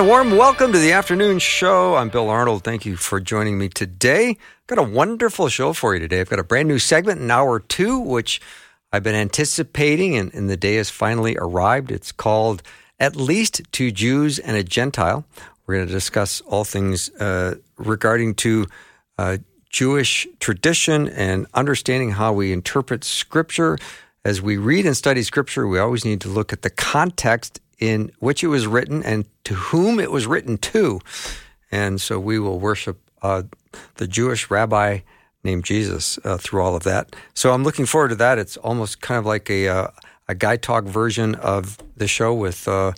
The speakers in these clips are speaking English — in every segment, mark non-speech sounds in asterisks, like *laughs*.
And a warm welcome to the afternoon show. I'm Bill Arnold. Thank you for joining me today. I've Got a wonderful show for you today. I've got a brand new segment in hour two, which I've been anticipating, and, and the day has finally arrived. It's called At Least Two Jews and a Gentile. We're going to discuss all things uh, regarding to uh, Jewish tradition and understanding how we interpret Scripture. As we read and study Scripture, we always need to look at the context in which it was written and to whom it was written to. And so we will worship uh, the Jewish rabbi named Jesus uh, through all of that. So I'm looking forward to that. It's almost kind of like a, uh, a guy talk version of the show with uh,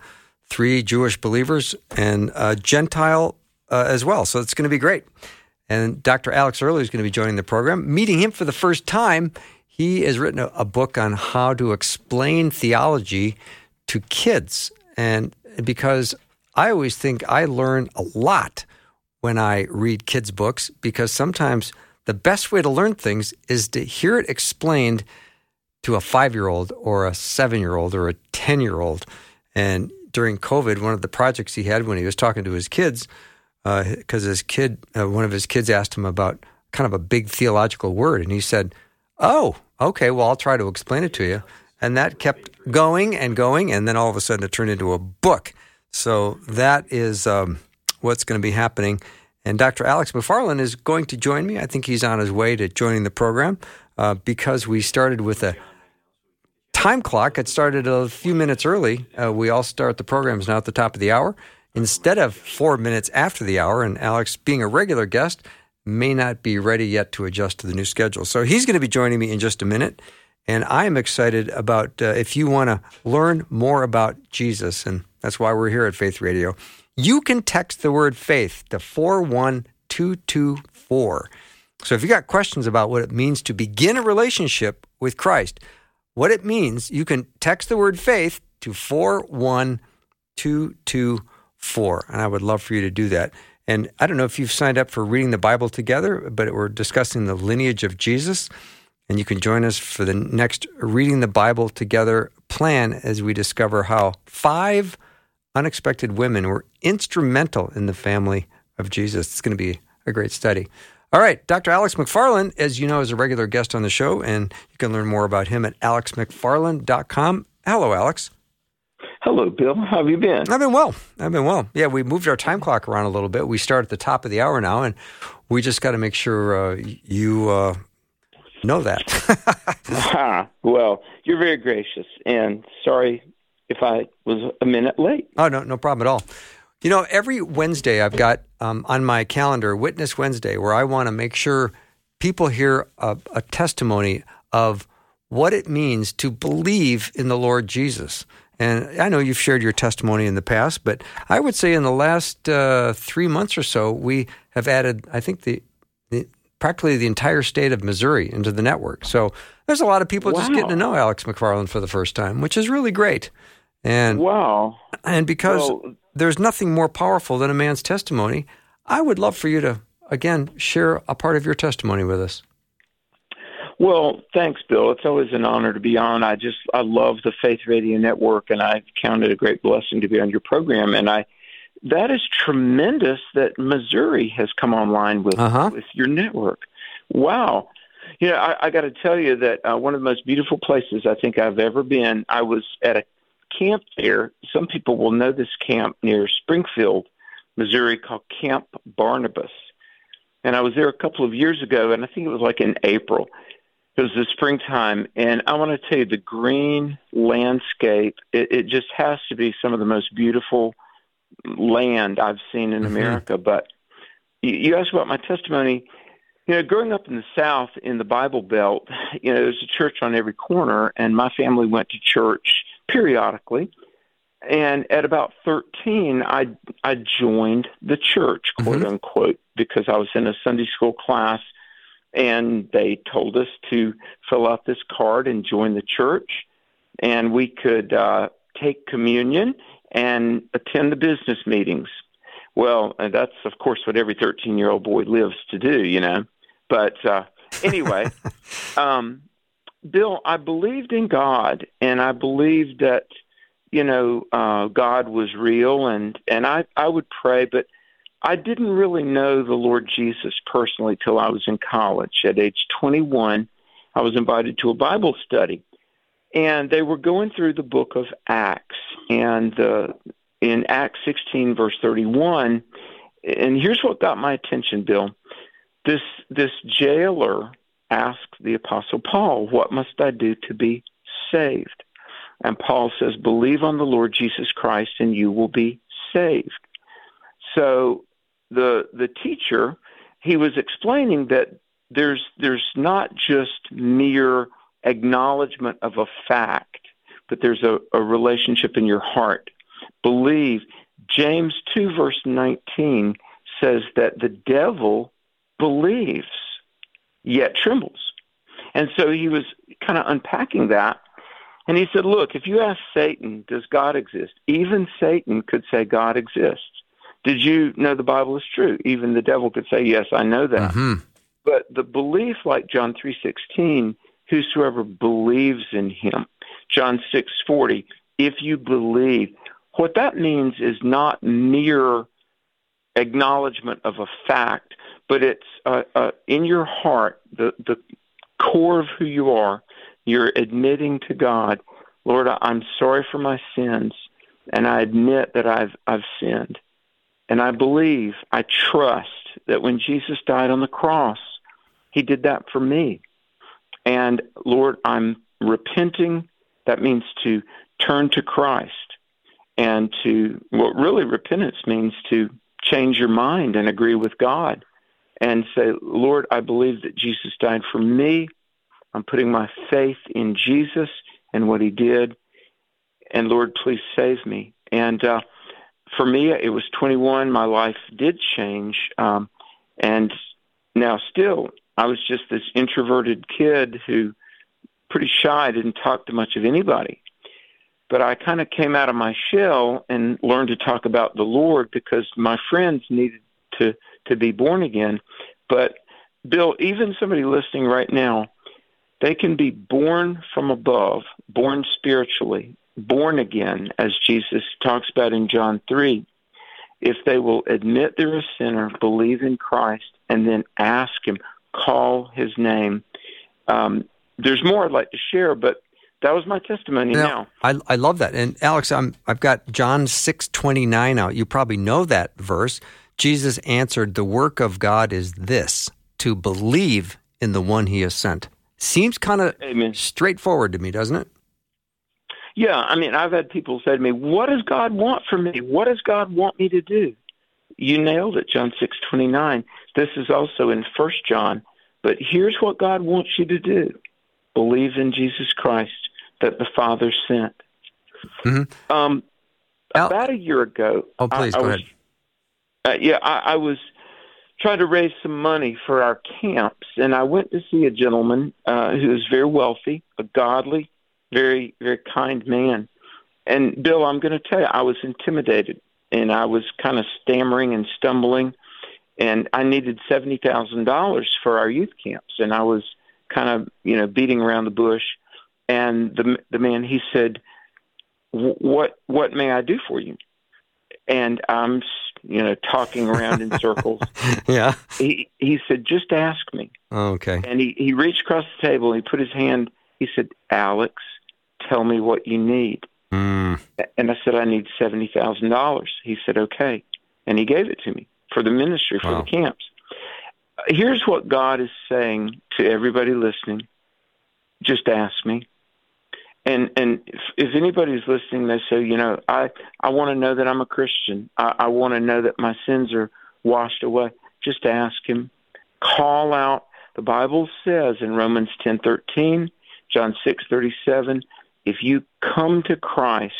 three Jewish believers and a Gentile uh, as well. So it's going to be great. And Dr. Alex Early is going to be joining the program. Meeting him for the first time, he has written a, a book on how to explain theology to kids. And because I always think I learn a lot when I read kids' books, because sometimes the best way to learn things is to hear it explained to a five year old or a seven year old or a 10 year old. And during COVID, one of the projects he had when he was talking to his kids, because uh, his kid, uh, one of his kids asked him about kind of a big theological word, and he said, Oh, okay, well, I'll try to explain it to you. And that kept going and going, and then all of a sudden it turned into a book. So that is um, what's going to be happening. And Dr. Alex McFarland is going to join me. I think he's on his way to joining the program uh, because we started with a time clock. It started a few minutes early. Uh, we all start the programs now at the top of the hour instead of four minutes after the hour. And Alex, being a regular guest, may not be ready yet to adjust to the new schedule. So he's going to be joining me in just a minute. And I am excited about uh, if you want to learn more about Jesus, and that's why we're here at Faith Radio, you can text the word faith to 41224. So if you got questions about what it means to begin a relationship with Christ, what it means, you can text the word faith to 41224. And I would love for you to do that. And I don't know if you've signed up for reading the Bible together, but we're discussing the lineage of Jesus. And you can join us for the next Reading the Bible Together plan as we discover how five unexpected women were instrumental in the family of Jesus. It's going to be a great study. All right, Dr. Alex McFarland, as you know, is a regular guest on the show, and you can learn more about him at alexmcfarland.com. Hello, Alex. Hello, Bill. How have you been? I've been well. I've been well. Yeah, we moved our time clock around a little bit. We start at the top of the hour now, and we just got to make sure uh, you uh, know that. *laughs* *laughs* ah, well, you're very gracious, and sorry if I was a minute late. Oh no, no problem at all. You know, every Wednesday I've got um, on my calendar Witness Wednesday, where I want to make sure people hear a, a, testimony of what it means to believe in the Lord Jesus. And I know you've shared your testimony in the past, but I would say in the last uh, three months or so, we have added, I think the, the practically the entire state of Missouri into the network. So there's a lot of people wow. just getting to know Alex McFarland for the first time, which is really great. And wow. And because well, there's nothing more powerful than a man's testimony, I would love for you to again share a part of your testimony with us. Well, thanks, Bill. It's always an honor to be on. I just I love the Faith Radio Network, and I count it a great blessing to be on your program. And I that is tremendous that Missouri has come online with uh-huh. with your network. Wow. You know, I, I got to tell you that uh, one of the most beautiful places I think I've ever been. I was at a camp there. Some people will know this camp near Springfield, Missouri, called Camp Barnabas. And I was there a couple of years ago, and I think it was like in April. It was the springtime, and I want to tell you the green landscape. It, it just has to be some of the most beautiful land I've seen in mm-hmm. America. But you, you asked about my testimony. You know, growing up in the South in the Bible Belt, you know, there's a church on every corner, and my family went to church periodically. and at about 13, I I joined the church, quote mm-hmm. unquote, because I was in a Sunday school class, and they told us to fill out this card and join the church, and we could uh, take communion and attend the business meetings. Well, that's of course what every 13 year old boy lives to do, you know. But uh, anyway, *laughs* um, Bill, I believed in God, and I believed that you know uh, God was real, and and I I would pray, but I didn't really know the Lord Jesus personally till I was in college. At age 21, I was invited to a Bible study, and they were going through the book of Acts, and uh, in Acts 16, verse 31, and here's what got my attention, Bill. This this jailer asked the apostle Paul, "What must I do to be saved?" And Paul says, "Believe on the Lord Jesus Christ, and you will be saved." So the the teacher he was explaining that there's there's not just mere acknowledgement of a fact, but there's a, a relationship in your heart. Believe. James 2 verse 19 says that the devil believes yet trembles. And so he was kind of unpacking that. And he said, Look, if you ask Satan, does God exist? Even Satan could say God exists. Did you know the Bible is true? Even the devil could say, Yes, I know that. Mm-hmm. But the belief, like John three three sixteen, whosoever believes in him. John six forty, if you believe. What that means is not mere acknowledgement of a fact, but it's uh, uh, in your heart, the, the core of who you are. You're admitting to God, Lord, I'm sorry for my sins, and I admit that I've I've sinned. And I believe, I trust that when Jesus died on the cross, he did that for me. And Lord, I'm repenting. That means to turn to Christ and to what really repentance means to change your mind and agree with God and say, Lord, I believe that Jesus died for me. I'm putting my faith in Jesus and what he did. And Lord, please save me. And uh, for me, it was 21. My life did change. Um, and now, still, I was just this introverted kid who pretty shy, didn't talk to much of anybody. But I kind of came out of my shell and learned to talk about the Lord because my friends needed to to be born again. But Bill, even somebody listening right now, they can be born from above, born spiritually, born again, as Jesus talks about in John 3, if they will admit they're a sinner, believe in Christ, and then ask Him, call His name. Um, there's more I'd like to share, but that was my testimony now, now. I, I love that. And Alex, I'm, I've got John 6 29 out. You probably know that verse. Jesus answered, The work of God is this, to believe in the one He has sent. Seems kind of straightforward to me, doesn't it? Yeah, I mean, I've had people say to me, "What does God want from me? What does God want me to do?" You nailed it, John six twenty nine. This is also in First John, but here's what God wants you to do: believe in Jesus Christ that the Father sent. Mm-hmm. Um, about a year ago, oh please I, go was, ahead. Uh, yeah, I, I was trying to raise some money for our camps, and I went to see a gentleman uh, who was very wealthy, a godly very, very kind man. And Bill, I'm going to tell you, I was intimidated and I was kind of stammering and stumbling. And I needed seventy thousand dollars for our youth camps, and I was kind of, you know, beating around the bush. And the the man, he said, "What what may I do for you?" And I'm, you know, talking around in circles. *laughs* yeah. He he said, "Just ask me." okay. And he he reached across the table. He put his hand. He said, "Alex, tell me what you need. Mm. And I said, I need $70,000. He said, okay. And he gave it to me for the ministry, for wow. the camps. Here's what God is saying to everybody listening just ask me. And and if, if anybody's listening, they say, you know, I I want to know that I'm a Christian. I, I want to know that my sins are washed away. Just ask Him. Call out. The Bible says in Romans ten thirteen, John six thirty seven, if you come to Christ,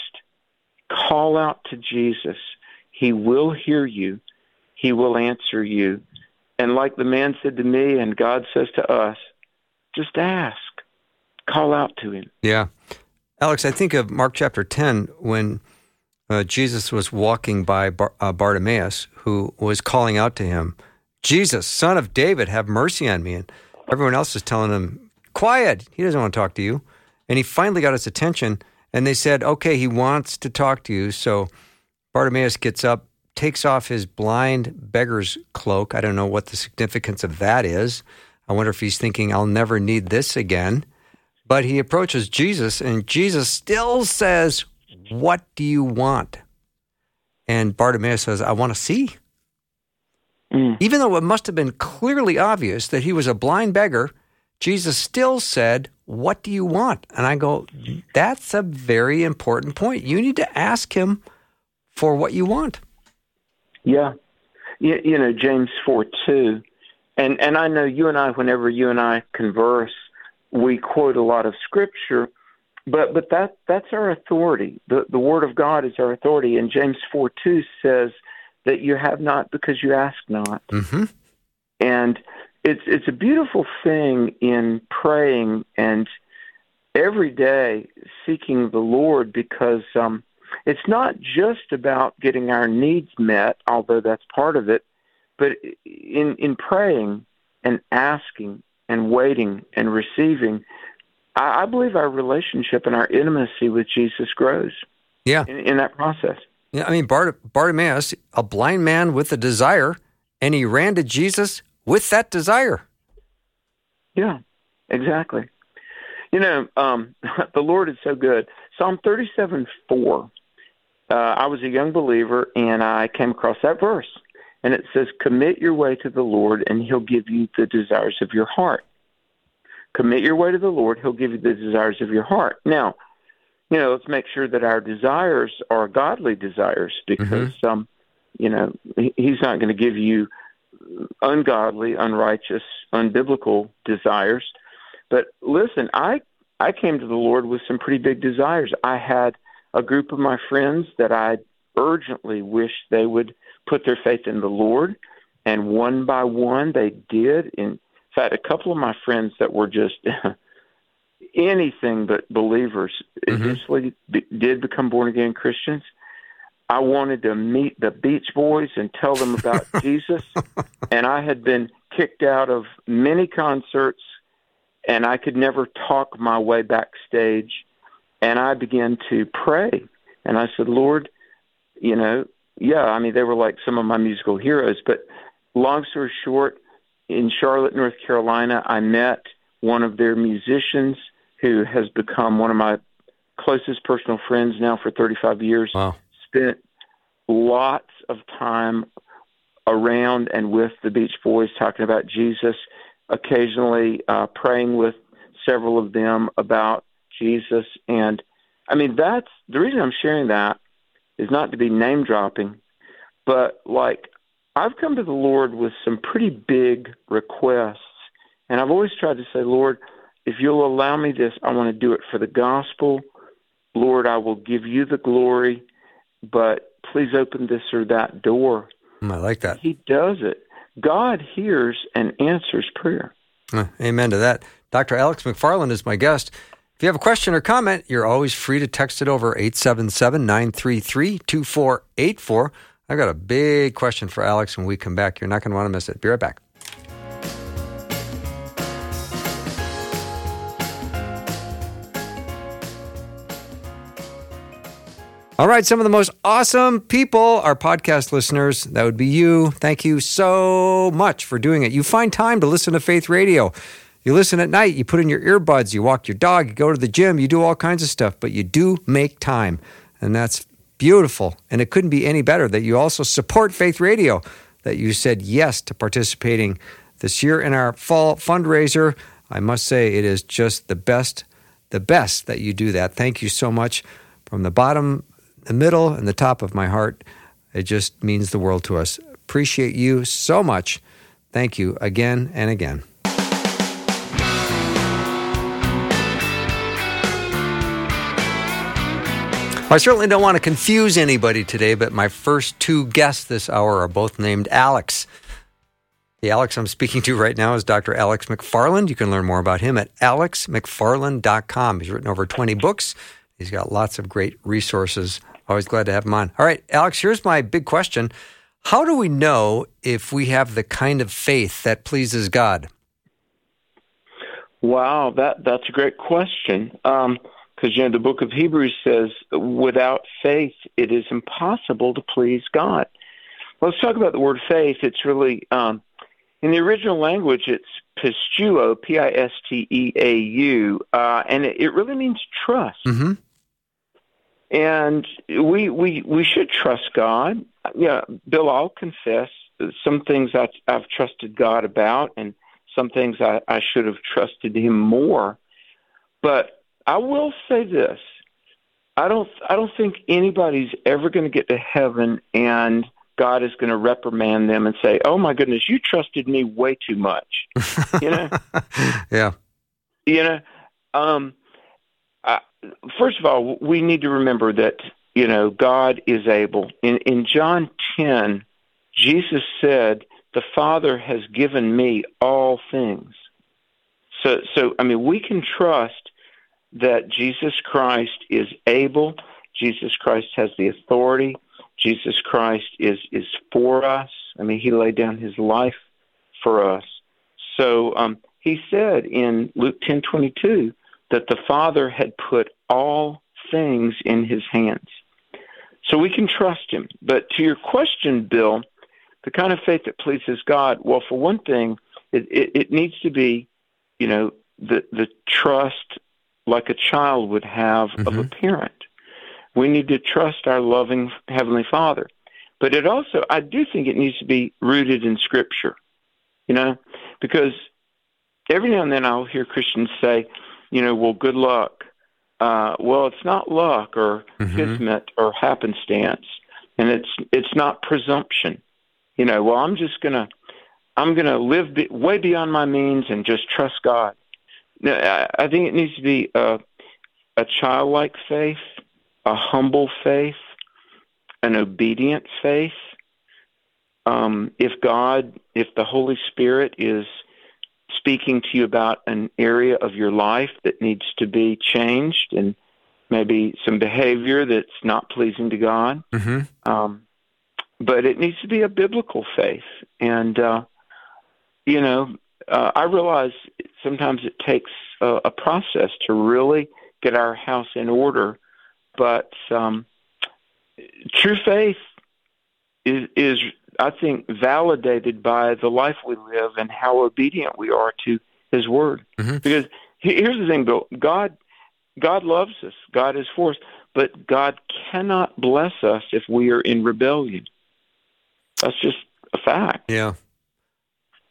call out to Jesus. He will hear you. He will answer you. And like the man said to me, and God says to us, just ask. Call out to him. Yeah. Alex, I think of Mark chapter 10 when uh, Jesus was walking by Bar- uh, Bartimaeus, who was calling out to him, Jesus, son of David, have mercy on me. And everyone else is telling him, quiet. He doesn't want to talk to you. And he finally got his attention. And they said, okay, he wants to talk to you. So Bartimaeus gets up, takes off his blind beggar's cloak. I don't know what the significance of that is. I wonder if he's thinking, I'll never need this again. But he approaches Jesus, and Jesus still says, What do you want? And Bartimaeus says, I want to see. Mm. Even though it must have been clearly obvious that he was a blind beggar, Jesus still said, What do you want? And I go, That's a very important point. You need to ask him for what you want. Yeah. You, you know, James 4 2. And, and I know you and I, whenever you and I converse, we quote a lot of scripture, but but that that's our authority. The the word of God is our authority. And James four two says that you have not because you ask not. Mm-hmm. And it's it's a beautiful thing in praying and every day seeking the Lord because um, it's not just about getting our needs met, although that's part of it, but in in praying and asking and waiting and receiving, I, I believe our relationship and our intimacy with Jesus grows. Yeah, in, in that process. Yeah, I mean Bart, Bartimaeus, a blind man with a desire, and he ran to Jesus with that desire. Yeah, exactly. You know, um, *laughs* the Lord is so good. Psalm thirty-seven four. Uh, I was a young believer, and I came across that verse and it says, Commit your way to the Lord, and He'll give you the desires of your heart. Commit your way to the Lord, He'll give you the desires of your heart. Now, you know, let's make sure that our desires are godly desires because, mm-hmm. um, you know, He's not going to give you ungodly, unrighteous, unbiblical desires. But listen, I I came to the Lord with some pretty big desires. I had a group of my friends that I urgently wished they would put their faith in the Lord, and one by one they did. In fact, a couple of my friends that were just *laughs* anything but believers mm-hmm. eventually be, did become born again Christians. I wanted to meet the Beach Boys and tell them about *laughs* Jesus, and I had been kicked out of many concerts, and I could never talk my way backstage. And I began to pray, and I said, Lord, you know, yeah, I mean, they were like some of my musical heroes. But long story short, in Charlotte, North Carolina, I met one of their musicians who has become one of my closest personal friends now for 35 years. Wow. Spent lots of time around and with the Beach Boys talking about Jesus, occasionally uh, praying with several of them about Jesus. And I mean, that's the reason I'm sharing that is not to be name dropping, but like I've come to the Lord with some pretty big requests, and I've always tried to say, Lord, if you'll allow me this, I want to do it for the gospel. Lord, I will give you the glory, but please open this or that door. Mm, I like that. He does it. God hears and answers prayer. Amen to that. Dr. Alex McFarland is my guest. If you have a question or comment, you're always free to text it over 877 933 2484. I've got a big question for Alex when we come back. You're not going to want to miss it. Be right back. All right, some of the most awesome people are podcast listeners. That would be you. Thank you so much for doing it. You find time to listen to Faith Radio. You listen at night, you put in your earbuds, you walk your dog, you go to the gym, you do all kinds of stuff, but you do make time. And that's beautiful. And it couldn't be any better that you also support Faith Radio, that you said yes to participating this year in our fall fundraiser. I must say, it is just the best, the best that you do that. Thank you so much from the bottom, the middle, and the top of my heart. It just means the world to us. Appreciate you so much. Thank you again and again. I certainly don't want to confuse anybody today, but my first two guests this hour are both named Alex. The Alex I'm speaking to right now is Dr. Alex McFarland. You can learn more about him at alexmcfarland.com. He's written over 20 books. He's got lots of great resources. Always glad to have him on. All right, Alex, here's my big question. How do we know if we have the kind of faith that pleases God? Wow, that that's a great question. Um, Because you know the book of Hebrews says, without faith, it is impossible to please God. Let's talk about the word faith. It's really um, in the original language, it's pistuo, P-I-S-T-E-A-U, uh, and it, it, really means trust. Mm-hmm. And we we we should trust God. Yeah, Bill, I'll confess some things I, I've trusted God about, and some things I, I should have trusted Him more. But I will say this: I don't I don't think anybody's ever going to get to heaven and God is going to reprimand them and say, "Oh my goodness, you trusted me way too much." You know? *laughs* yeah. You know, um, I, first of all, we need to remember that you know God is able. In in John ten, Jesus said, "The Father has given me all things." So, so I mean, we can trust that Jesus Christ is able. Jesus Christ has the authority Jesus Christ is is for us. I mean, He laid down His life for us. So um, He said in Luke ten twenty two that the Father had put all things in His hands. So we can trust Him. But to your question, Bill, the kind of faith that pleases God, well, for one thing, it, it, it needs to be, you know, the the trust like a child would have mm-hmm. of a mm-hmm. parent. We need to trust our loving Heavenly Father. But it also, I do think it needs to be rooted in Scripture, you know, because every now and then I'll hear Christians say, you know, well, good luck. Uh, well, it's not luck or mm-hmm. kismet or happenstance, and it's it's not presumption. You know, well, I'm just gonna I'm gonna live be, way beyond my means and just trust God. Now, I, I think it needs to be a, a childlike faith a humble faith, an obedient faith. Um, if God, if the Holy Spirit is speaking to you about an area of your life that needs to be changed and maybe some behavior that's not pleasing to God, mm-hmm. um, but it needs to be a biblical faith. And, uh, you know, uh, I realize sometimes it takes a, a process to really get our house in order but um, true faith is, is, I think, validated by the life we live and how obedient we are to His Word. Mm-hmm. Because here's the thing, Bill. God, God loves us. God is for us, but God cannot bless us if we are in rebellion. That's just a fact. Yeah.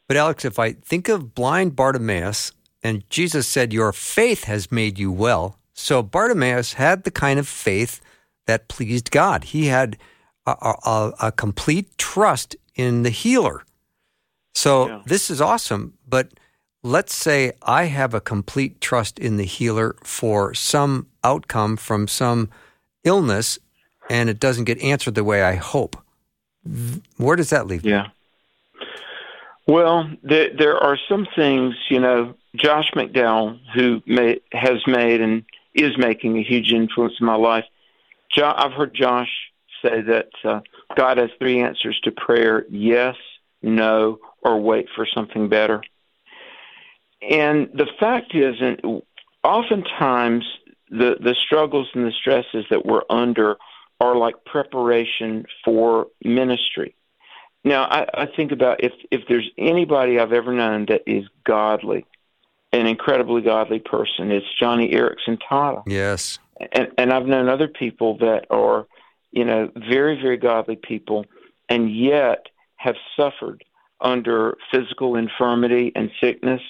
But Alex, if I think of blind Bartimaeus, and Jesus said, "Your faith has made you well," So Bartimaeus had the kind of faith that pleased God. He had a, a, a complete trust in the healer. So yeah. this is awesome. But let's say I have a complete trust in the healer for some outcome from some illness and it doesn't get answered the way I hope. Where does that leave me? Well, there, there are some things, you know, Josh McDowell, who may, has made and is making a huge influence in my life. Jo- I've heard Josh say that uh, God has three answers to prayer yes, no, or wait for something better. And the fact is, and oftentimes the, the struggles and the stresses that we're under are like preparation for ministry. Now, I, I think about if, if there's anybody I've ever known that is godly, an incredibly godly person. It's Joni Eareckson Tada. Yes. And and I've known other people that are, you know, very, very godly people and yet have suffered under physical infirmity and sickness.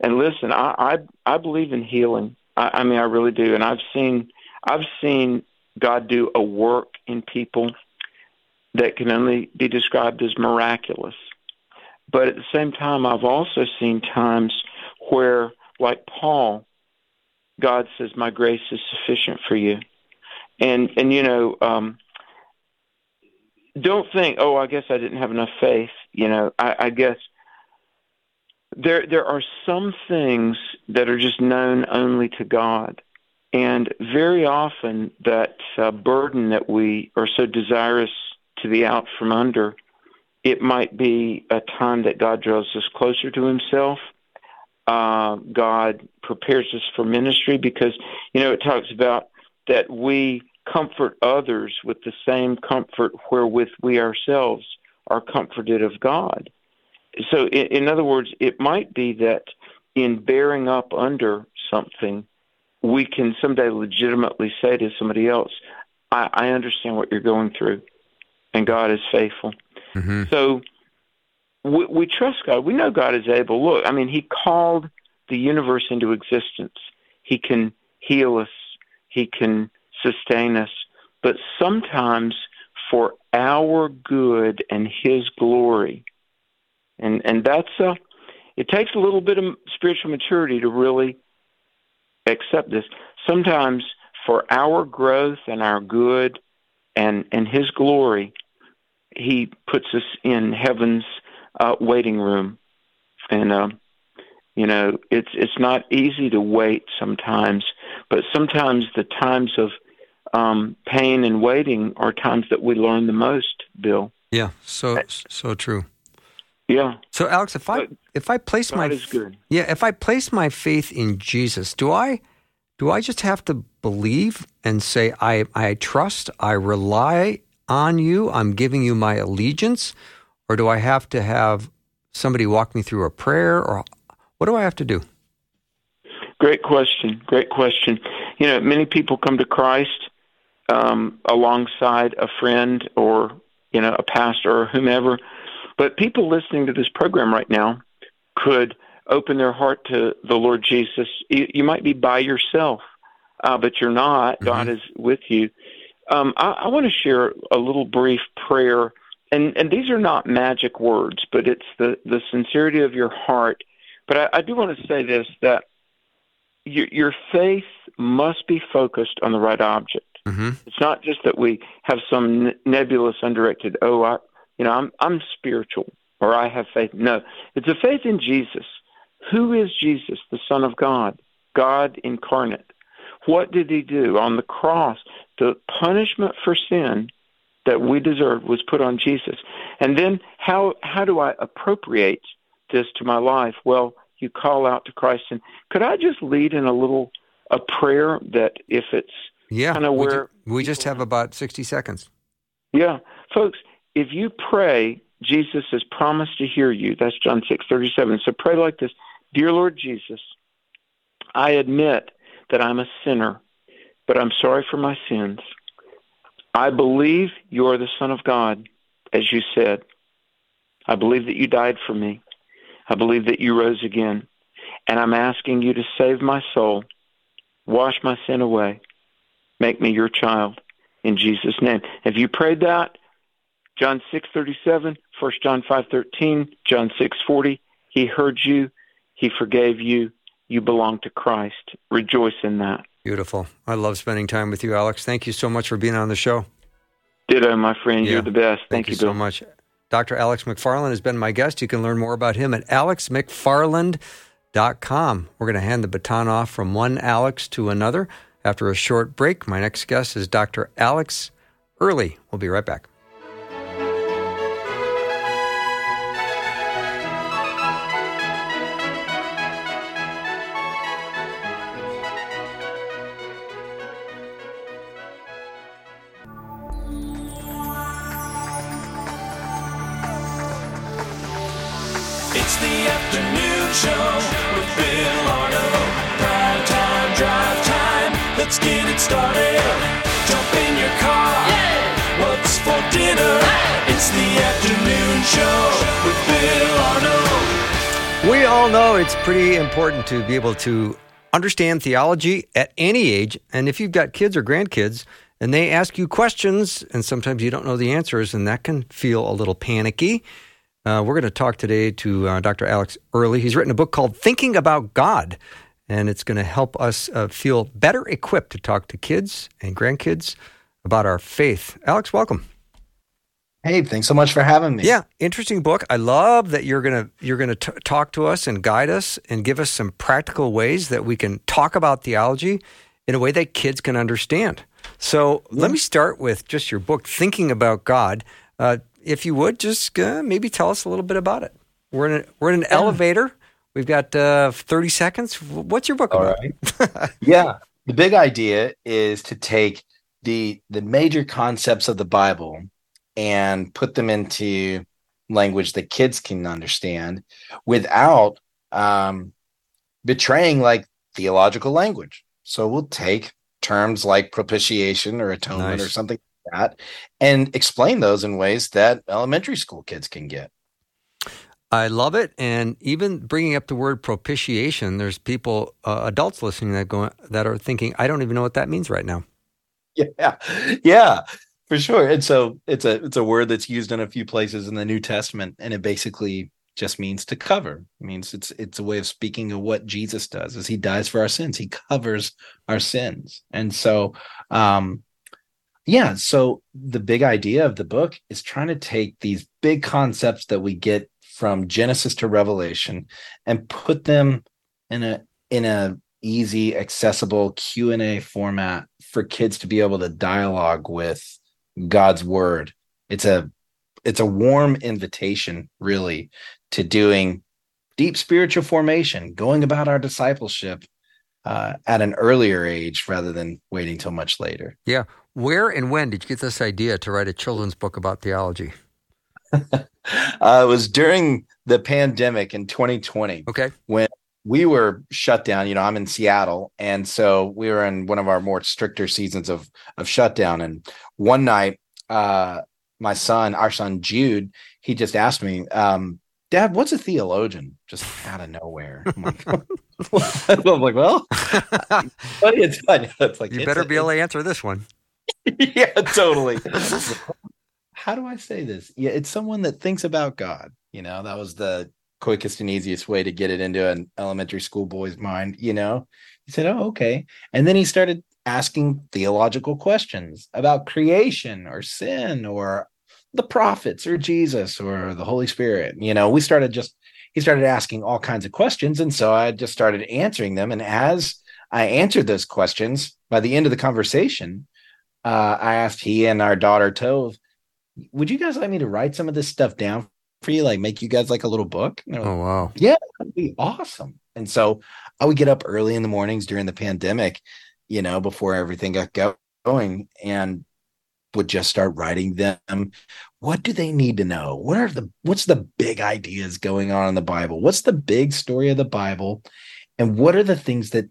And listen, I I, I believe in healing. I, I mean I really do. And I've seen I've seen God do a work in people that can only be described as miraculous. But at the same time, I've also seen times where, like Paul, God says, My grace is sufficient for you. And and you know, um, don't think, oh, I guess I didn't have enough faith. You know, I, I guess there there are some things that are just known only to God. And very often, that uh, burden that we are so desirous to be out from under, it might be a time that God draws us closer to Himself. Uh, God prepares us for ministry because, you know, it talks about that we comfort others with the same comfort wherewith we ourselves are comforted of God. So, in, in other words, it might be that in bearing up under something, we can someday legitimately say to somebody else, I, I understand what you're going through, and God is faithful. Mm-hmm. So we, we trust God. We know God is able. Look, I mean, He called the universe into existence. He can heal us. He can sustain us. But sometimes for our good and His glory, and and that's a. It takes a little bit of spiritual maturity to really accept this. Sometimes for our growth and our good and and His glory, He puts us in heaven's uh, waiting room, and uh, you know it's it's not easy to wait sometimes, but sometimes the times of um, pain and waiting are times that we learn the most. Bill. Yeah, so so true. Yeah. So Alex, if I if I place God my is good. yeah, if I place my faith in Jesus, do I do I just have to believe and say I I trust, I rely on you, I'm giving you my allegiance, or do I have to have somebody walk me through a prayer or what do I have to do? Great question. Great question. You know, many people come to Christ um, alongside a friend or you know a pastor or whomever but people listening to this program right now could open their heart to the Lord Jesus. You, you might be by yourself, uh, but you're not. Mm-hmm. God is with you. Um, I, I want to share a little brief prayer, and, and these are not magic words, but it's the, the sincerity of your heart. But I, I do want to say this that your, your faith must be focused on the right object. Mm-hmm. It's not just that we have some nebulous, undirected, oh, I, you know, I'm I'm spiritual or I have faith. No, it's a faith in Jesus. Who is Jesus, the Son of God, God incarnate? What did he do on the cross? The punishment for sin that we deserve was put on Jesus. And then how how do I appropriate this to my life? Well, you call out to Christ and could I just lead in a little a prayer that if it's yeah, kind of where we, we just have about 60 seconds. Yeah, folks, if you pray, Jesus has promised to hear you. That's John 6 37. So pray like this Dear Lord Jesus, I admit that I'm a sinner, but I'm sorry for my sins. I believe you are the Son of God, as you said. I believe that you died for me. I believe that you rose again. And I'm asking you to save my soul, wash my sin away, make me your child. In Jesus' name. Have you prayed that, John 6:37, 1 John 5:13, John 6:40, he heard you, he forgave you, you belong to Christ. Rejoice in that. Beautiful. I love spending time with you, Alex. Thank you so much for being on the show. Ditto, my friend. Yeah. You're the best. Thank, Thank you, you so much. Dr. Alex McFarland has been my guest. You can learn more about him at alexmcfarland.com. We're going to hand the baton off from one Alex to another after a short break. My next guest is Dr. Alex Early. We'll be right back. It's pretty important to be able to understand theology at any age. And if you've got kids or grandkids, and they ask you questions, and sometimes you don't know the answers, and that can feel a little panicky. Uh, we're going to talk today to uh, Dr. Alex Early. He's written a book called Thinking About God. and it's going to help us uh, feel better equipped to talk to kids and grandkids about our faith. Alex, welcome. Hey, thanks so much for having me. Yeah, interesting book. I love that you're gonna you're gonna t- talk to us and guide us and give us some practical ways that we can talk about theology in a way that kids can understand. So yeah. let me start with just your book, Thinking About God. Uh, if you would, just uh, maybe tell us a little bit about it. We're in a, we're in an yeah. elevator. We've got uh, 30 seconds. What's your book All about? Right. *laughs* yeah, the big idea is to take the the major concepts of the Bible and put them into language that kids can understand without um, betraying like theological language. So we'll take terms like propitiation or atonement nice. or something like that and explain those in ways that elementary school kids can get. I love it, and even bringing up the word propitiation, there's people, uh, adults listening that going that are thinking, I don't even know what that means right now. *laughs* Yeah, yeah for sure. And so it's a it's a word that's used in a few places in the New Testament, and it basically just means to cover. It means it's it's a way of speaking of what Jesus does as he dies for our sins. He covers our sins. And so um yeah, so the big idea of the book is trying to take these big concepts that we get from Genesis to Revelation and put them in a in a easy accessible Q&A format for kids to be able to dialogue with God's word. It's a it's a warm invitation really to doing deep spiritual formation, going about our discipleship uh, at an earlier age rather than waiting till much later. Yeah. Where and when did you get this idea to write a children's book about theology? *laughs* uh, it was during the pandemic in 2020. Okay. When we were shut down. You know, I'm in Seattle, and so we were in one of our more stricter seasons of of shutdown. And one night, uh, my son, our son Jude, he just asked me, um, "Dad, what's a theologian?" Just out of nowhere. I'm like, *laughs* *laughs* I'm like well, are you doing? It's like you better a, be able to answer this one. *laughs* yeah, totally. How do I say this? Yeah, it's someone that thinks about God. You know, that was the quickest and easiest way to get it into an elementary school boy's mind, you know? He said, Oh, okay. And then he started asking theological questions about creation or sin or the prophets or Jesus or the Holy Spirit. You know, we started just, he started asking all kinds of questions. And so I just started answering them. And as I answered those questions, by the end of the conversation, uh, I asked he and our daughter Tove, would you guys like me to write some of this stuff down for you, like make you guys like a little book? Like, oh wow. Yeah, that'd be awesome. And so I would get up early in the mornings during the pandemic, you know, before everything got going and would just start writing them. What do they need to know? What are the what's the big ideas going on in the Bible? What's the big story of the Bible? And what are the things that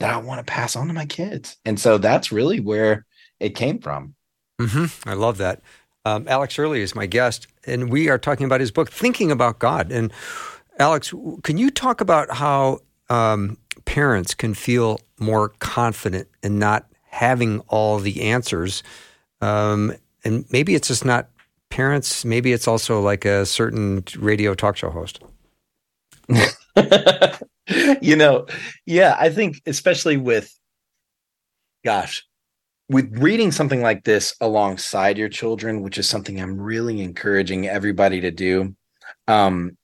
that I want to pass on to my kids? And so that's really where it came from. Mm-hmm. I love that. Um, Alex Early is my guest, and we are talking about his book, Thinking About God. And Alex, can you talk about how um, parents can feel more confident in not having all the answers? Um, and maybe it's just not parents, maybe it's also like a certain radio talk show host. *laughs* you know, yeah, I think especially with, gosh, with reading something like this alongside your children, which is something I'm really encouraging everybody to do, um,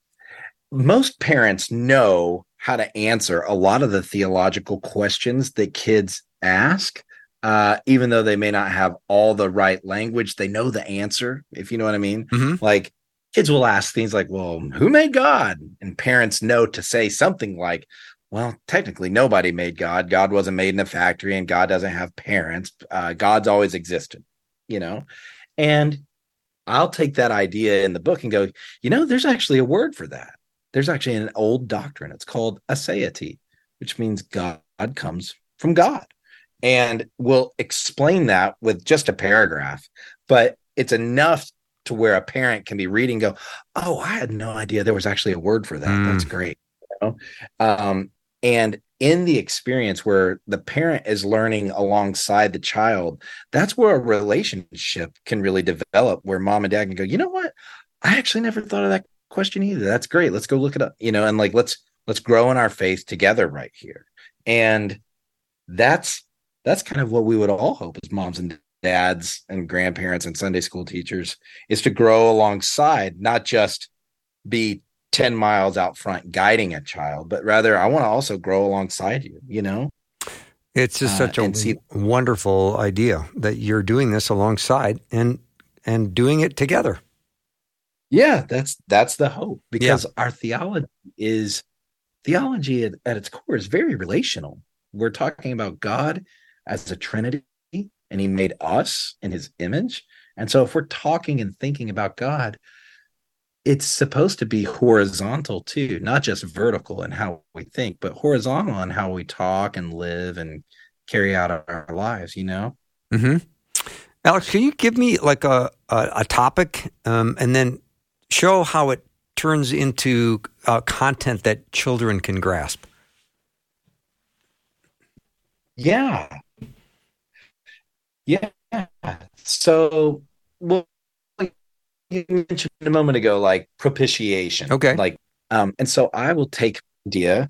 most parents know how to answer a lot of the theological questions that kids ask. Uh, even though they may not have all the right language, they know the answer, if you know what I mean. Mm-hmm. Like kids will ask things like, Well, who made God? And parents know to say something like, well, technically, nobody made God. God wasn't made in a factory, and God doesn't have parents. Uh, God's always existed, you know. And I'll take that idea in the book and go, you know, there's actually a word for that. There's actually an old doctrine. It's called aseity, which means God comes from God. And we'll explain that with just a paragraph, but it's enough to where a parent can be reading, go, oh, I had no idea there was actually a word for that. Mm. That's great. You know? um, and in the experience where the parent is learning alongside the child, that's where a relationship can really develop, where mom and dad can go, you know what? I actually never thought of that question either. That's great. Let's go look it up, you know, and like let's let's grow in our faith together right here. and that's that's kind of what we would all hope as moms and dads and grandparents and Sunday school teachers is to grow alongside, not just be 10 miles out front guiding a child, but rather I want to also grow alongside you, you know? It's just such Uh, a see- wonderful idea that you're doing this alongside and and doing it together. Yeah, that's that's the hope because our theology is theology at, at its core is very relational. We're talking about God as a trinity and he made us in his image. And so if we're talking and thinking about God, it's supposed to be horizontal too, not just vertical in how we think, but horizontal in how we talk and live and carry out our lives, you know? hmm Alex, can you give me like a a, a topic um, and then show how it turns into uh, content that children can grasp? Yeah. Yeah. So, well, you mentioned a moment ago, like propitiation. Okay. Like, um, and so I will take idea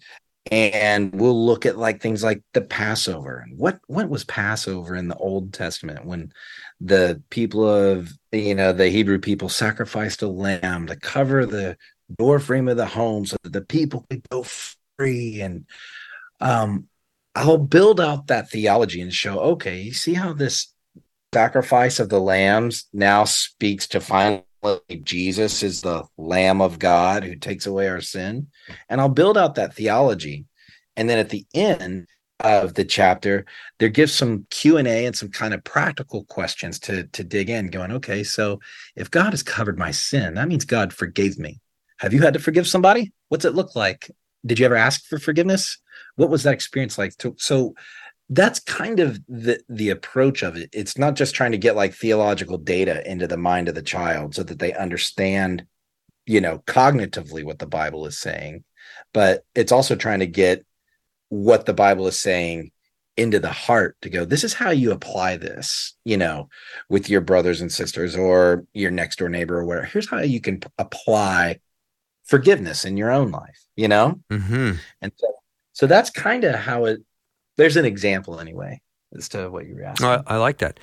and we'll look at like things like the Passover and what what was Passover in the Old Testament when the people of you know the Hebrew people sacrificed a lamb to cover the door frame of the home so that the people could go free and um I'll build out that theology and show, okay, you see how this sacrifice of the lambs now speaks to finally Jesus is the Lamb of God who takes away our sin. And I'll build out that theology. And then at the end of the chapter, there gives some Q&A and some kind of practical questions to, to dig in, going, okay, so if God has covered my sin, that means God forgave me. Have you had to forgive somebody? What's it look like? Did you ever ask for forgiveness? what was that experience like so that's kind of the the approach of it it's not just trying to get like theological data into the mind of the child so that they understand you know cognitively what the bible is saying but it's also trying to get what the bible is saying into the heart to go this is how you apply this you know with your brothers and sisters or your next door neighbor or whatever here's how you can p- apply forgiveness in your own life you know hmm and so, so that's kind of how it. There's an example anyway as to what you were asking. I, I like that.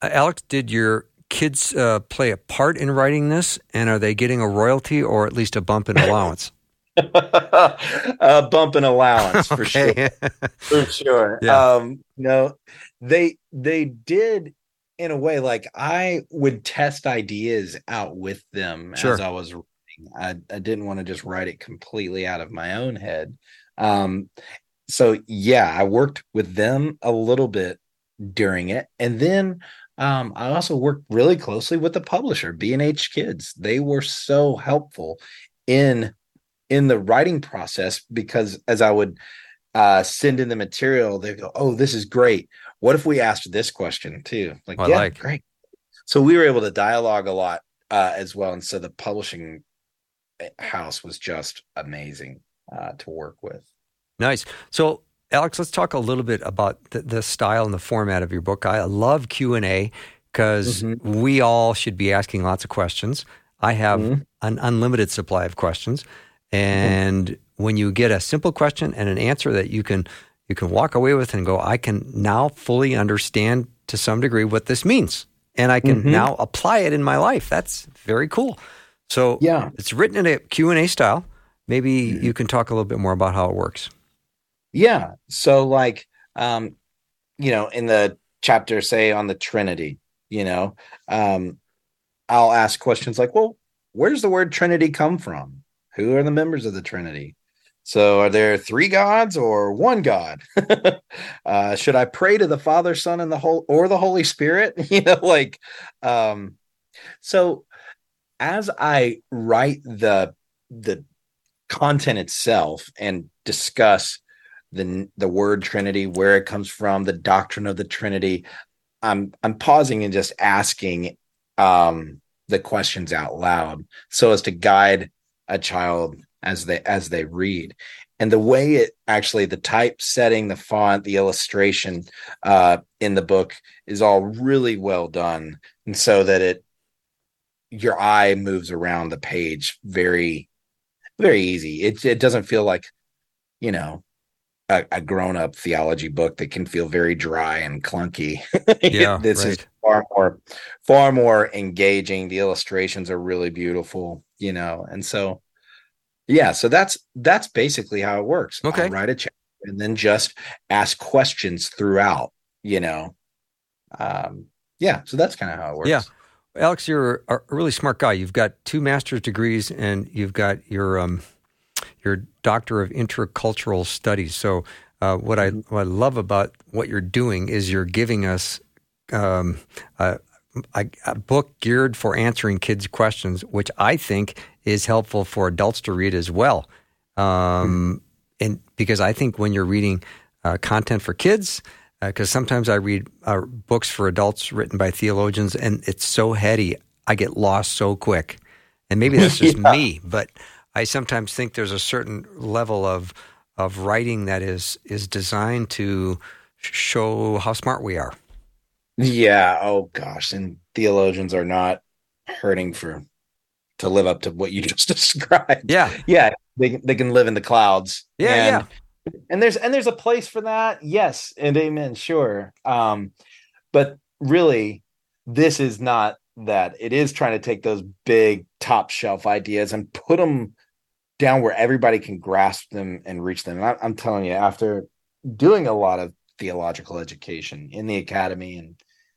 Uh, Alex, did your kids uh, play a part in writing this, and are they getting a royalty or at least a bump in allowance? *laughs* *laughs* a bump in allowance for sure. *laughs* For sure. Yeah. Um, no, they they did in a way like I would test ideas out with them Sure. as I was writing. I, I didn't want to just write it completely out of my own head. Um, so yeah, I worked with them a little bit during it, and then um, I also worked really closely with the publisher, B&H Kids. They were so helpful in in the writing process because as I would uh, send in the material, they go, "Oh, this is great. What if we asked this question too?" Like, I yeah, like. great. So we were able to dialogue a lot uh, as well, and so the publishing eh, house was just amazing uh, to work with. Nice. So, Alex, let's talk a little bit about the, the style and the format of your book. I love Q and A because Mhm. we all should be asking lots of questions. I have Mhm. an unlimited supply of questions, and when you get a simple question and an answer that you can you can walk away with and go, I can now fully understand to some degree what this means, and I can Mhm. now apply it in my life. That's very cool. So, Yeah. it's written in a Q and A style. Maybe Mhm. you can talk a little bit more about how it works. Yeah. So like um you know, in the chapter say on the Trinity, you know, um I'll ask questions like, "Well, where does the word Trinity come from? Who are the members of the Trinity? So are there three gods or one God? *laughs* uh should I pray to the Father, Son and the whole or the Holy Spirit? *laughs* You know, like um so as I write the the content itself and discuss the the word Trinity, where it comes from, the doctrine of the Trinity. I'm I'm pausing and just asking um, the questions out loud so as to guide a child as they as they read. And the way it actually the type setting, the font, the illustration uh, in the book is all really well done, and so that it your eye moves around the page very very easy. It it doesn't feel like you know a, a grown-up theology book that can feel very dry and clunky. *laughs* Yeah, this right. is far more far more engaging. The illustrations are really beautiful, you know, and so yeah, so that's that's basically how it works. Okay. write a chapter and then just ask questions throughout, you know. Um, yeah, so that's kind of how it works. Yeah. Alex, you're a a really smart guy. You've got two master's degrees and you've got your um, your doctor of intercultural studies. So, uh, what I what I love about what you're doing is you're giving us um, a, a, a book geared for answering kids' questions, which I think is helpful for adults to read as well. Um, And because I think when you're reading uh, content for kids, because sometimes I read uh, books for adults written by theologians, and it's so heady, I get lost so quick. And maybe that's *laughs* just me, but I sometimes think there's a certain level of of writing that is is designed to show how smart we are. Yeah. Oh gosh. And theologians are not hurting for to live up to what you *laughs* just described. Yeah, Yeah. They they can live in the clouds. Yeah, and, And there's and there's a place for that. Yes. And amen. Sure. Um, but really, this is not that. It is trying to take those big top shelf ideas and put them down where everybody can grasp them and reach them. And I, I'm telling you, after doing a lot of theological education in the academy and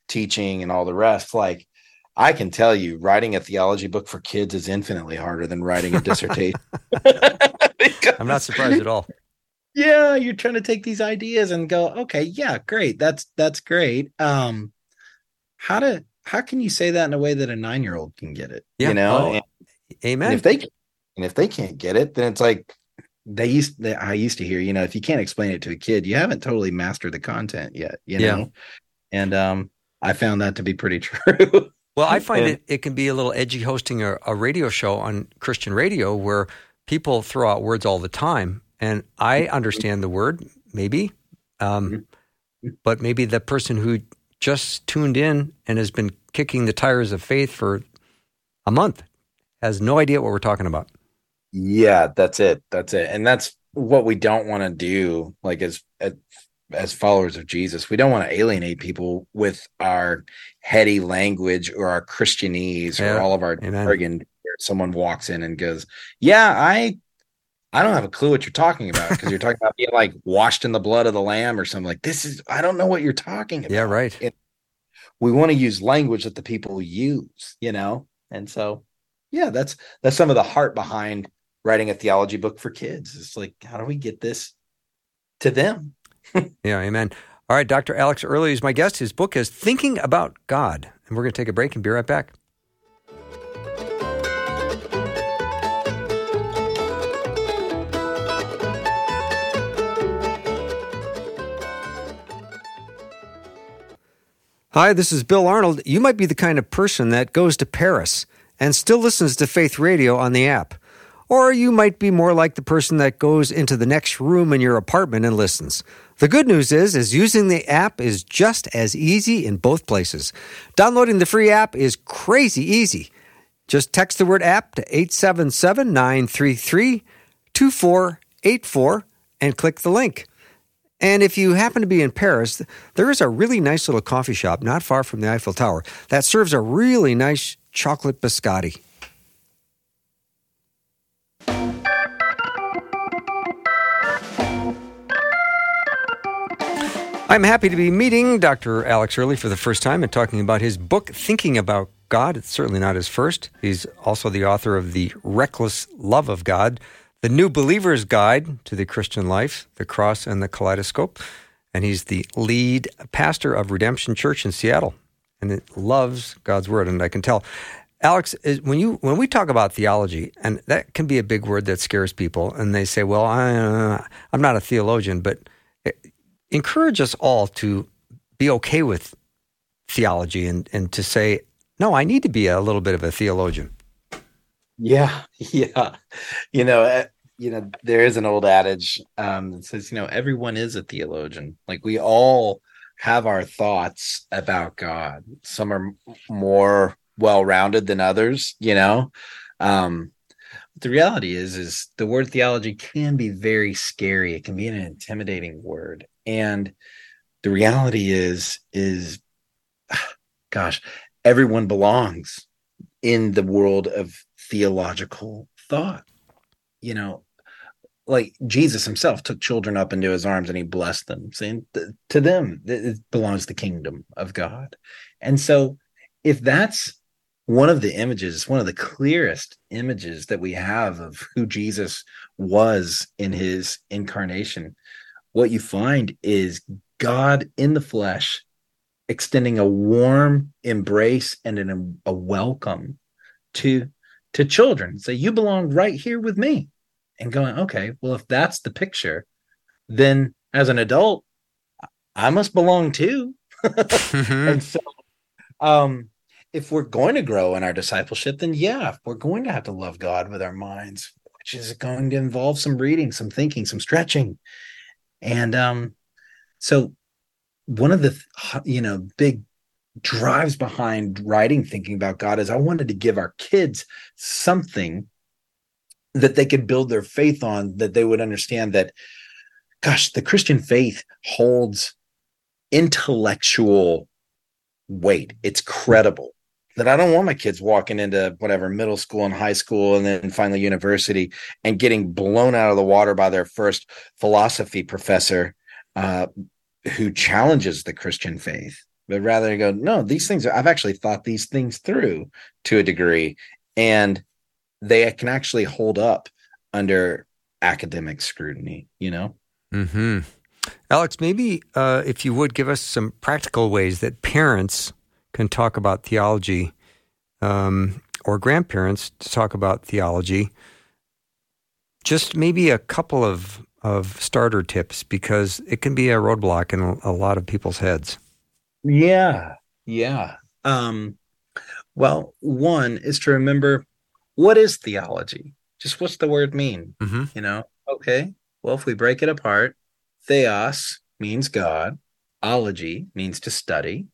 teaching and all the rest, like I can tell you, writing a theology book for kids is infinitely harder than writing a dissertation. *laughs* *laughs* I'm not surprised at all. yeah you're trying to take these ideas and go okay yeah great that's that's great um how to how can you say that in a way that a nine-year-old can get it Yeah. you know Oh, and, and Amen. if they can- and if they can't get it then it's like they used i used to hear you know if you can't explain it to a kid you haven't totally mastered the content yet you Yeah. know and um i found that to be pretty *laughs* true Well, I find And- it, it can be a little edgy hosting a, a radio show on Christian radio where people throw out words all the time. And I understand the word, maybe, um, but maybe the person who just tuned in and has been kicking the tires of faith for a month has no idea what we're talking about. Yeah, that's it. That's it. And that's what we don't want to do like as as followers of Jesus. We don't want to alienate people with our heady language or our Christianese Yeah, or all of our jargon someone walks in and goes, "Yeah, I I don't have a clue what you're talking about because you're talking about being like washed in the blood of the lamb or something like this is I don't know what you're talking about." Yeah, right. It- we want to use language that the people use, you know? And so yeah, that's that's some of the heart behind writing a theology book for kids. It's like, how do we get this to them? *laughs* Yeah, amen. All right, Dr. Alex Early is my guest. His book is Thinking About God. And we're going to take a break and be right back. Hi, this is Bill Arnold. You might be the kind of person that goes to Paris and still listens to Faith Radio on the app. Or you might be more like the person that goes into the next room in your apartment and listens. The good news is is using the app is just as easy in both places. Downloading the free app is crazy easy. Just text the word app to 877-933-2484 and click the link. And if you happen to be in Paris, there is a really nice little coffee shop not far from the Eiffel Tower that serves a really nice chocolate biscotti. I'm happy to be meeting Dr. Alex Early for the first time and talking about his book, Thinking About God. It's certainly not his first. He's also the author of The Reckless Love of God, The New Believer's Guide to the Christian Life, The Cross and the Kaleidoscope. And he's the lead pastor of Redemption Church in Seattle and it loves God's Word. And I can tell. Alex, when you when we talk about theology, and that can be a big word that scares people, and they say, "Well, I, I'm not a theologian," but encourage us all to be okay with theology and, and to say, no, I need to be a little bit of a theologian. Yeah, *laughs* yeah. You know, uh, you know, there is an old adage um, that says, you know, everyone is a theologian. Like we all have our thoughts about God. Some are more well-rounded than others, you know. Um, the reality is is the word theology can be very scary it can be an intimidating word and the reality is is *sighs* gosh everyone belongs in the world of theological thought. You know like jesus himself took children up into his arms and he blessed them saying to them it belongs the kingdom of god. And so if that's one of the images, one of the clearest images that we have of who Jesus was in his incarnation, what you find is God in the flesh extending a warm embrace and an, a welcome to to children say you belong right here with me and going okay well if that's the picture then as an adult i must belong too *laughs* mm-hmm. and so um if we're going to grow in our discipleship, then yeah, we're going to have to love God with our minds, which is going to involve some reading, some thinking, some stretching. And um, so one of the you know big drives behind writing thinking about God is I wanted to give our kids something that they could build their faith on, that they would understand that, gosh, the Christian faith holds intellectual weight. It's credible that I don't want my kids walking into whatever middle school and high school and then finally university and getting blown out of the water by their first philosophy professor uh, who challenges the Christian faith, but rather go, no, these things are, I've actually thought these things through to a degree and they can actually hold up under academic scrutiny, you know? Hmm. Alex, maybe uh, if you would give us some practical ways that parents can talk about theology, um, or grandparents to talk about theology. Just maybe a couple of of starter tips because it can be a roadblock in a, a lot of people's heads. Yeah, yeah. Um, well, one is to remember what is theology. Just what's the word mean? Mm-hmm. You know, okay. Well, if we break it apart, theos means God, ology means to study,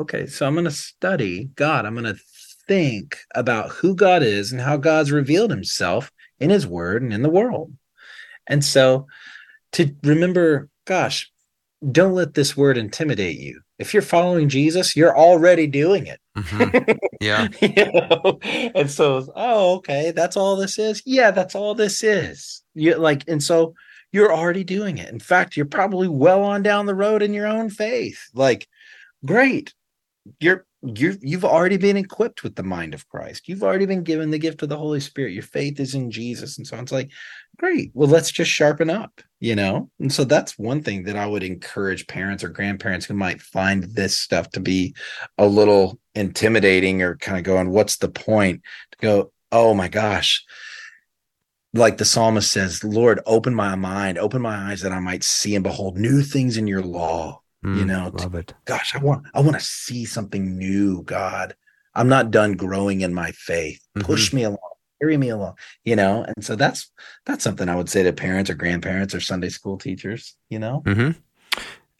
okay, so I'm going to study God. I'm going to think about who God is and how God's revealed himself in his word and in the world. And so to remember, gosh, don't let this word intimidate you. If you're following Jesus, you're already doing it. Mm-hmm. *laughs* Yeah. you know? And so, oh, okay, that's all this is. Yeah, that's all this is. You like, and so you're already doing it. In fact, you're probably well on down the road in your own faith. Like, great you're you you've already been equipped with the mind of Christ. You've already been given the gift of the Holy Spirit. Your faith is in Jesus, and so it's like, great. Well, let's just sharpen up, you know. And so that's one thing that I would encourage parents or grandparents who might find this stuff to be a little intimidating or kind of going, "What's the point?" To go, "Oh my gosh." Like the psalmist says, Lord, open my mind, open my eyes that I might see and behold new things in your law Mm, you know, love it. Gosh, I want I want to see something new, God. I'm not done growing in my faith. Mm-hmm. Push me along, carry me along, you know. And so that's that's something I would say to parents or grandparents or Sunday school teachers, you know. Mm-hmm.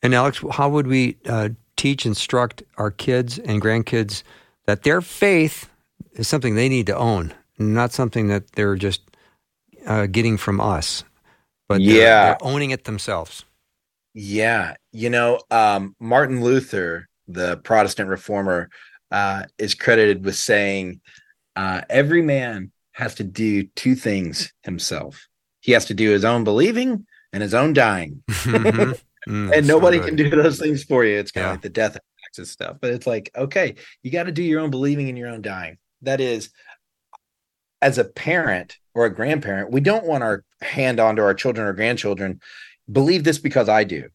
And Alex, how would we uh, teach, instruct our kids and grandkids that their faith is something they need to own, not something that they're just uh, getting from us, but yeah, they're, they're owning it themselves. Yeah, you know, um, Martin Luther, the Protestant reformer, uh, is credited with saying, uh, "Every man has to do two things himself. He has to do his own believing and his own dying, *laughs* mm-hmm. mm, and nobody so can do those things for you. It's kind of like the death and stuff, but it's like, okay, you got to do your own believing and your own dying. That is, as a parent or a grandparent, we don't want our hand onto our children or grandchildren believe this because I do.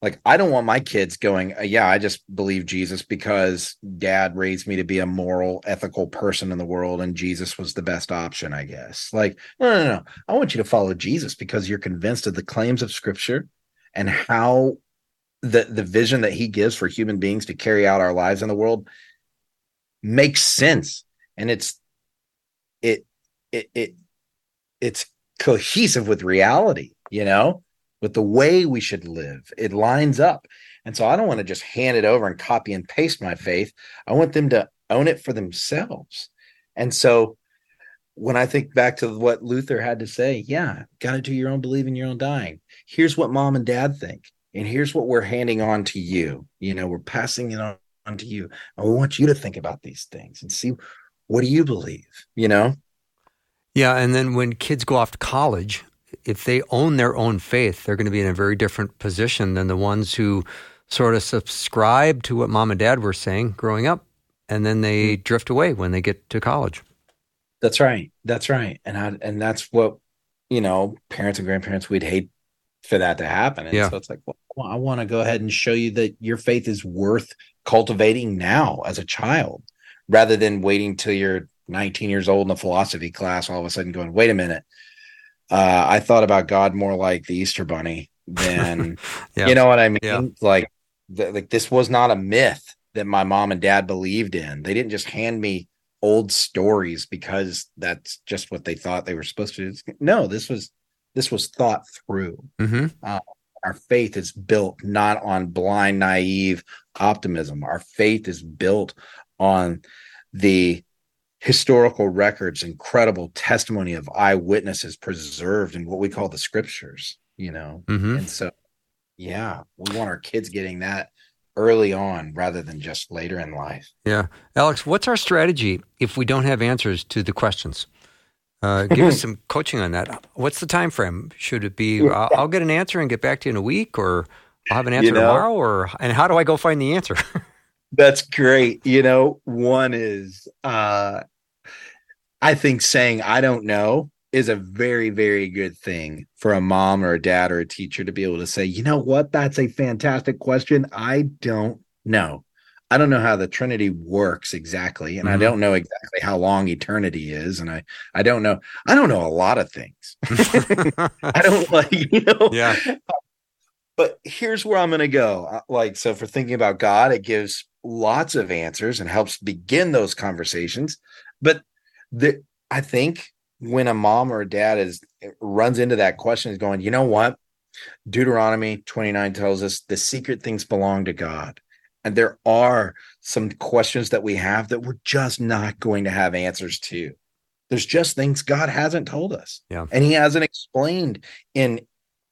Like, I don't want my kids going, uh, yeah, I just believe Jesus because dad raised me to be a moral, ethical person in the world and Jesus was the best option, I guess. Like, no, no, no. I want you to follow Jesus because you're convinced of the claims of scripture and how the, the vision that he gives for human beings to carry out our lives in the world makes sense. And it's, it, it, it, it's cohesive with reality, you know? With the way we should live. It lines up. And so I don't want to just hand it over and copy and paste my faith. I want them to own it for themselves. And so when I think back to what Luther had to say, yeah, got to do your own believing, your own dying. Here's what mom and dad think, and here's what we're handing on to you. You know, we're passing it on, on to you. And we want you to think about these things and see what do you believe, you know? Yeah, and then when kids go off to college, if they own their own faith, they're going to be in a very different position than the ones who sort of subscribe to what mom and dad were saying growing up, and then they Mm. drift away when they get to college. That's right. That's right. And I, and that's what you know, parents and grandparents we'd hate for that to happen. And Yeah. so it's like, well, I want to go ahead and show you that your faith is worth cultivating now as a child, rather than waiting till you're 19 years old in a philosophy class, all of a sudden going, wait a minute. Uh, I thought about God more like the Easter Bunny than *laughs* Yeah. you know what I mean. Yeah. Like, th- like this was not a myth that my mom and dad believed in. They didn't just hand me old stories because that's just what they thought they were supposed to do. No, this was this was thought through. hmm Our faith is built not on blind, naive optimism. Our faith is built on the historical records, incredible testimony of eyewitnesses preserved in what we call the scriptures, you know. hmm And so, yeah, we want our kids getting that early on rather than just later in life. Yeah. Alex, what's our strategy if we don't have answers to the questions? Uh, give us *laughs* some coaching on that. What's the time frame? Should it be I'll, I'll get an answer and get back to you in a week, or I'll have an answer You know? tomorrow, or and how do I go find the answer? *laughs* That's great. You know, one is uh I think saying I don't know is a very very good thing for a mom or a dad or a teacher to be able to say, "You know what? That's a fantastic question. I don't know. I don't know how the Trinity works exactly, and I Mhm. don't know exactly how long eternity is, and I I don't know. I don't know a lot of things. *laughs* I don't like, *laughs* you know. Yeah. But here's where I'm going to go. Uh, Like, so for thinking about God, it gives lots of answers and helps begin those conversations. But the, I think when a mom or a dad is runs into that question, is going, you know what? Deuteronomy 29 tells us the secret things belong to God. And there are some questions that we have that we're just not going to have answers to. There's just things God hasn't told us. Yeah. And he hasn't explained in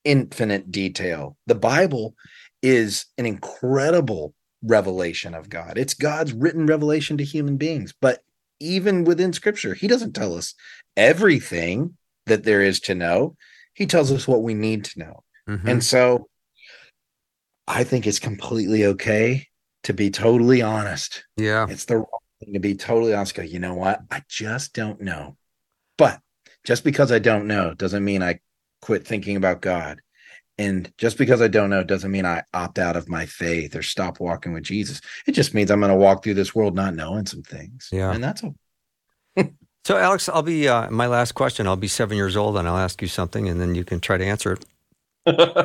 infinite detail. The Bible is an incredible revelation of God. It's God's written revelation to human beings. But even within scripture, he doesn't tell us everything that there is to know. He tells us what we need to know. Mhm. And so I think it's completely okay to be totally honest. yeah. It's the wrong thing to be totally honest. Go, you know what? I just don't know. But just because I don't know doesn't mean I quit thinking about God. And just because I don't know doesn't mean I opt out of my faith or stop walking with Jesus. It just means I'm going to walk through this world not knowing some things. Yeah. And that's okay. *laughs* So, Alex, I'll be uh, my last question. I'll be seven years old, and I'll ask you something, and then you can try to answer it.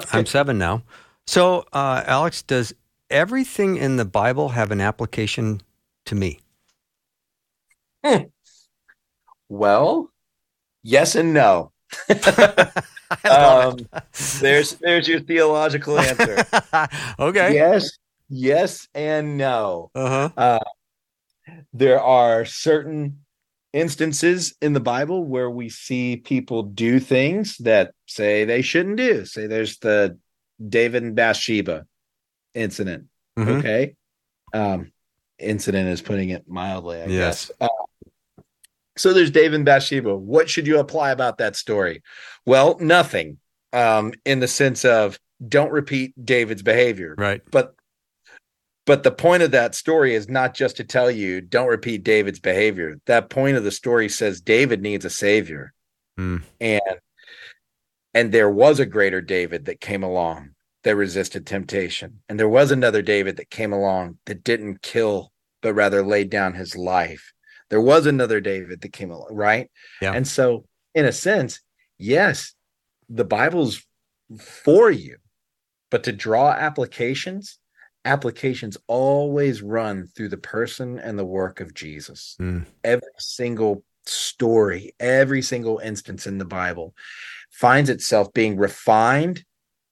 *laughs* I'm seven now. So, uh, Alex, does everything in the Bible have an application to me? well, yes and no. *laughs* *laughs* Um, there's there's your theological answer. *laughs* okay. Yes, yes, and no. Uh huh. there are certain instances in the Bible where we see people do things that say they shouldn't do. Say there's the David and Bathsheba incident. Mhm. Okay. Um, incident is putting it mildly, I Yes. guess. Uh, so there's David and Bathsheba. What should you apply about that story? Well, nothing. Um, in the sense of don't repeat David's behavior Right. but but the point of that story is not just to tell you don't repeat David's behavior. That point of the story says David needs a savior. Hmm. And and there was a greater David that came along that resisted temptation. And there was another David that came along that didn't kill but rather laid down his life. There was another David that came along, right? Yeah. And so in a sense, yes, the Bible's for you. But to draw applications, applications always run through the person and the work of Jesus. Mm. Every single story, every single instance in the Bible finds itself being refined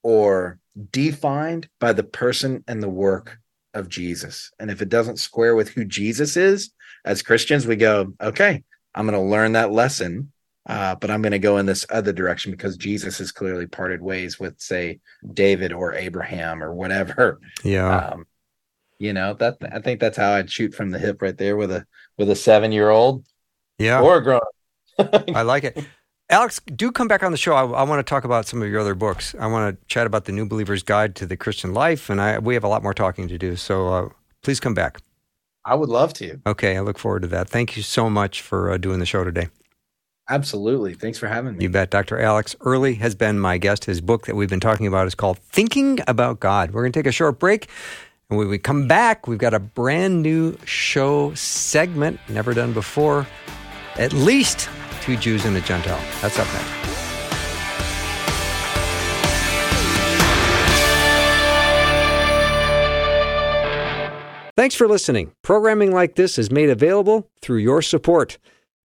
or defined by the person and the work of Jesus. And if it doesn't square with who Jesus is, as Christians, we go, okay, I'm going to learn that lesson, uh, but I'm going to go in this other direction because Jesus has clearly parted ways with, say, David or Abraham or whatever. Yeah. Um, you know that I think that's how I'd shoot from the hip right there with a with a seven year old yeah. or a grown. *laughs* *laughs* I like it. Alex, do come back on the show. I, I, want to talk about some of your other books. I want to chat about the New Believer's Guide to the Christian Life, and I, we have a lot more talking to do. So uh, please come back. I would love to. Okay, I look forward to that. Thank you so much for uh, doing the show today. Absolutely. Thanks for having me. You bet. Dr. Alex Early has been my guest. His book that we've been talking about is called Thinking About God. We're going to take a short break. And when we come back, we've got a brand new show segment, never done before. At least two Jews and a Gentile. That's up next. Thanks for listening. Programming like this is made available through your support.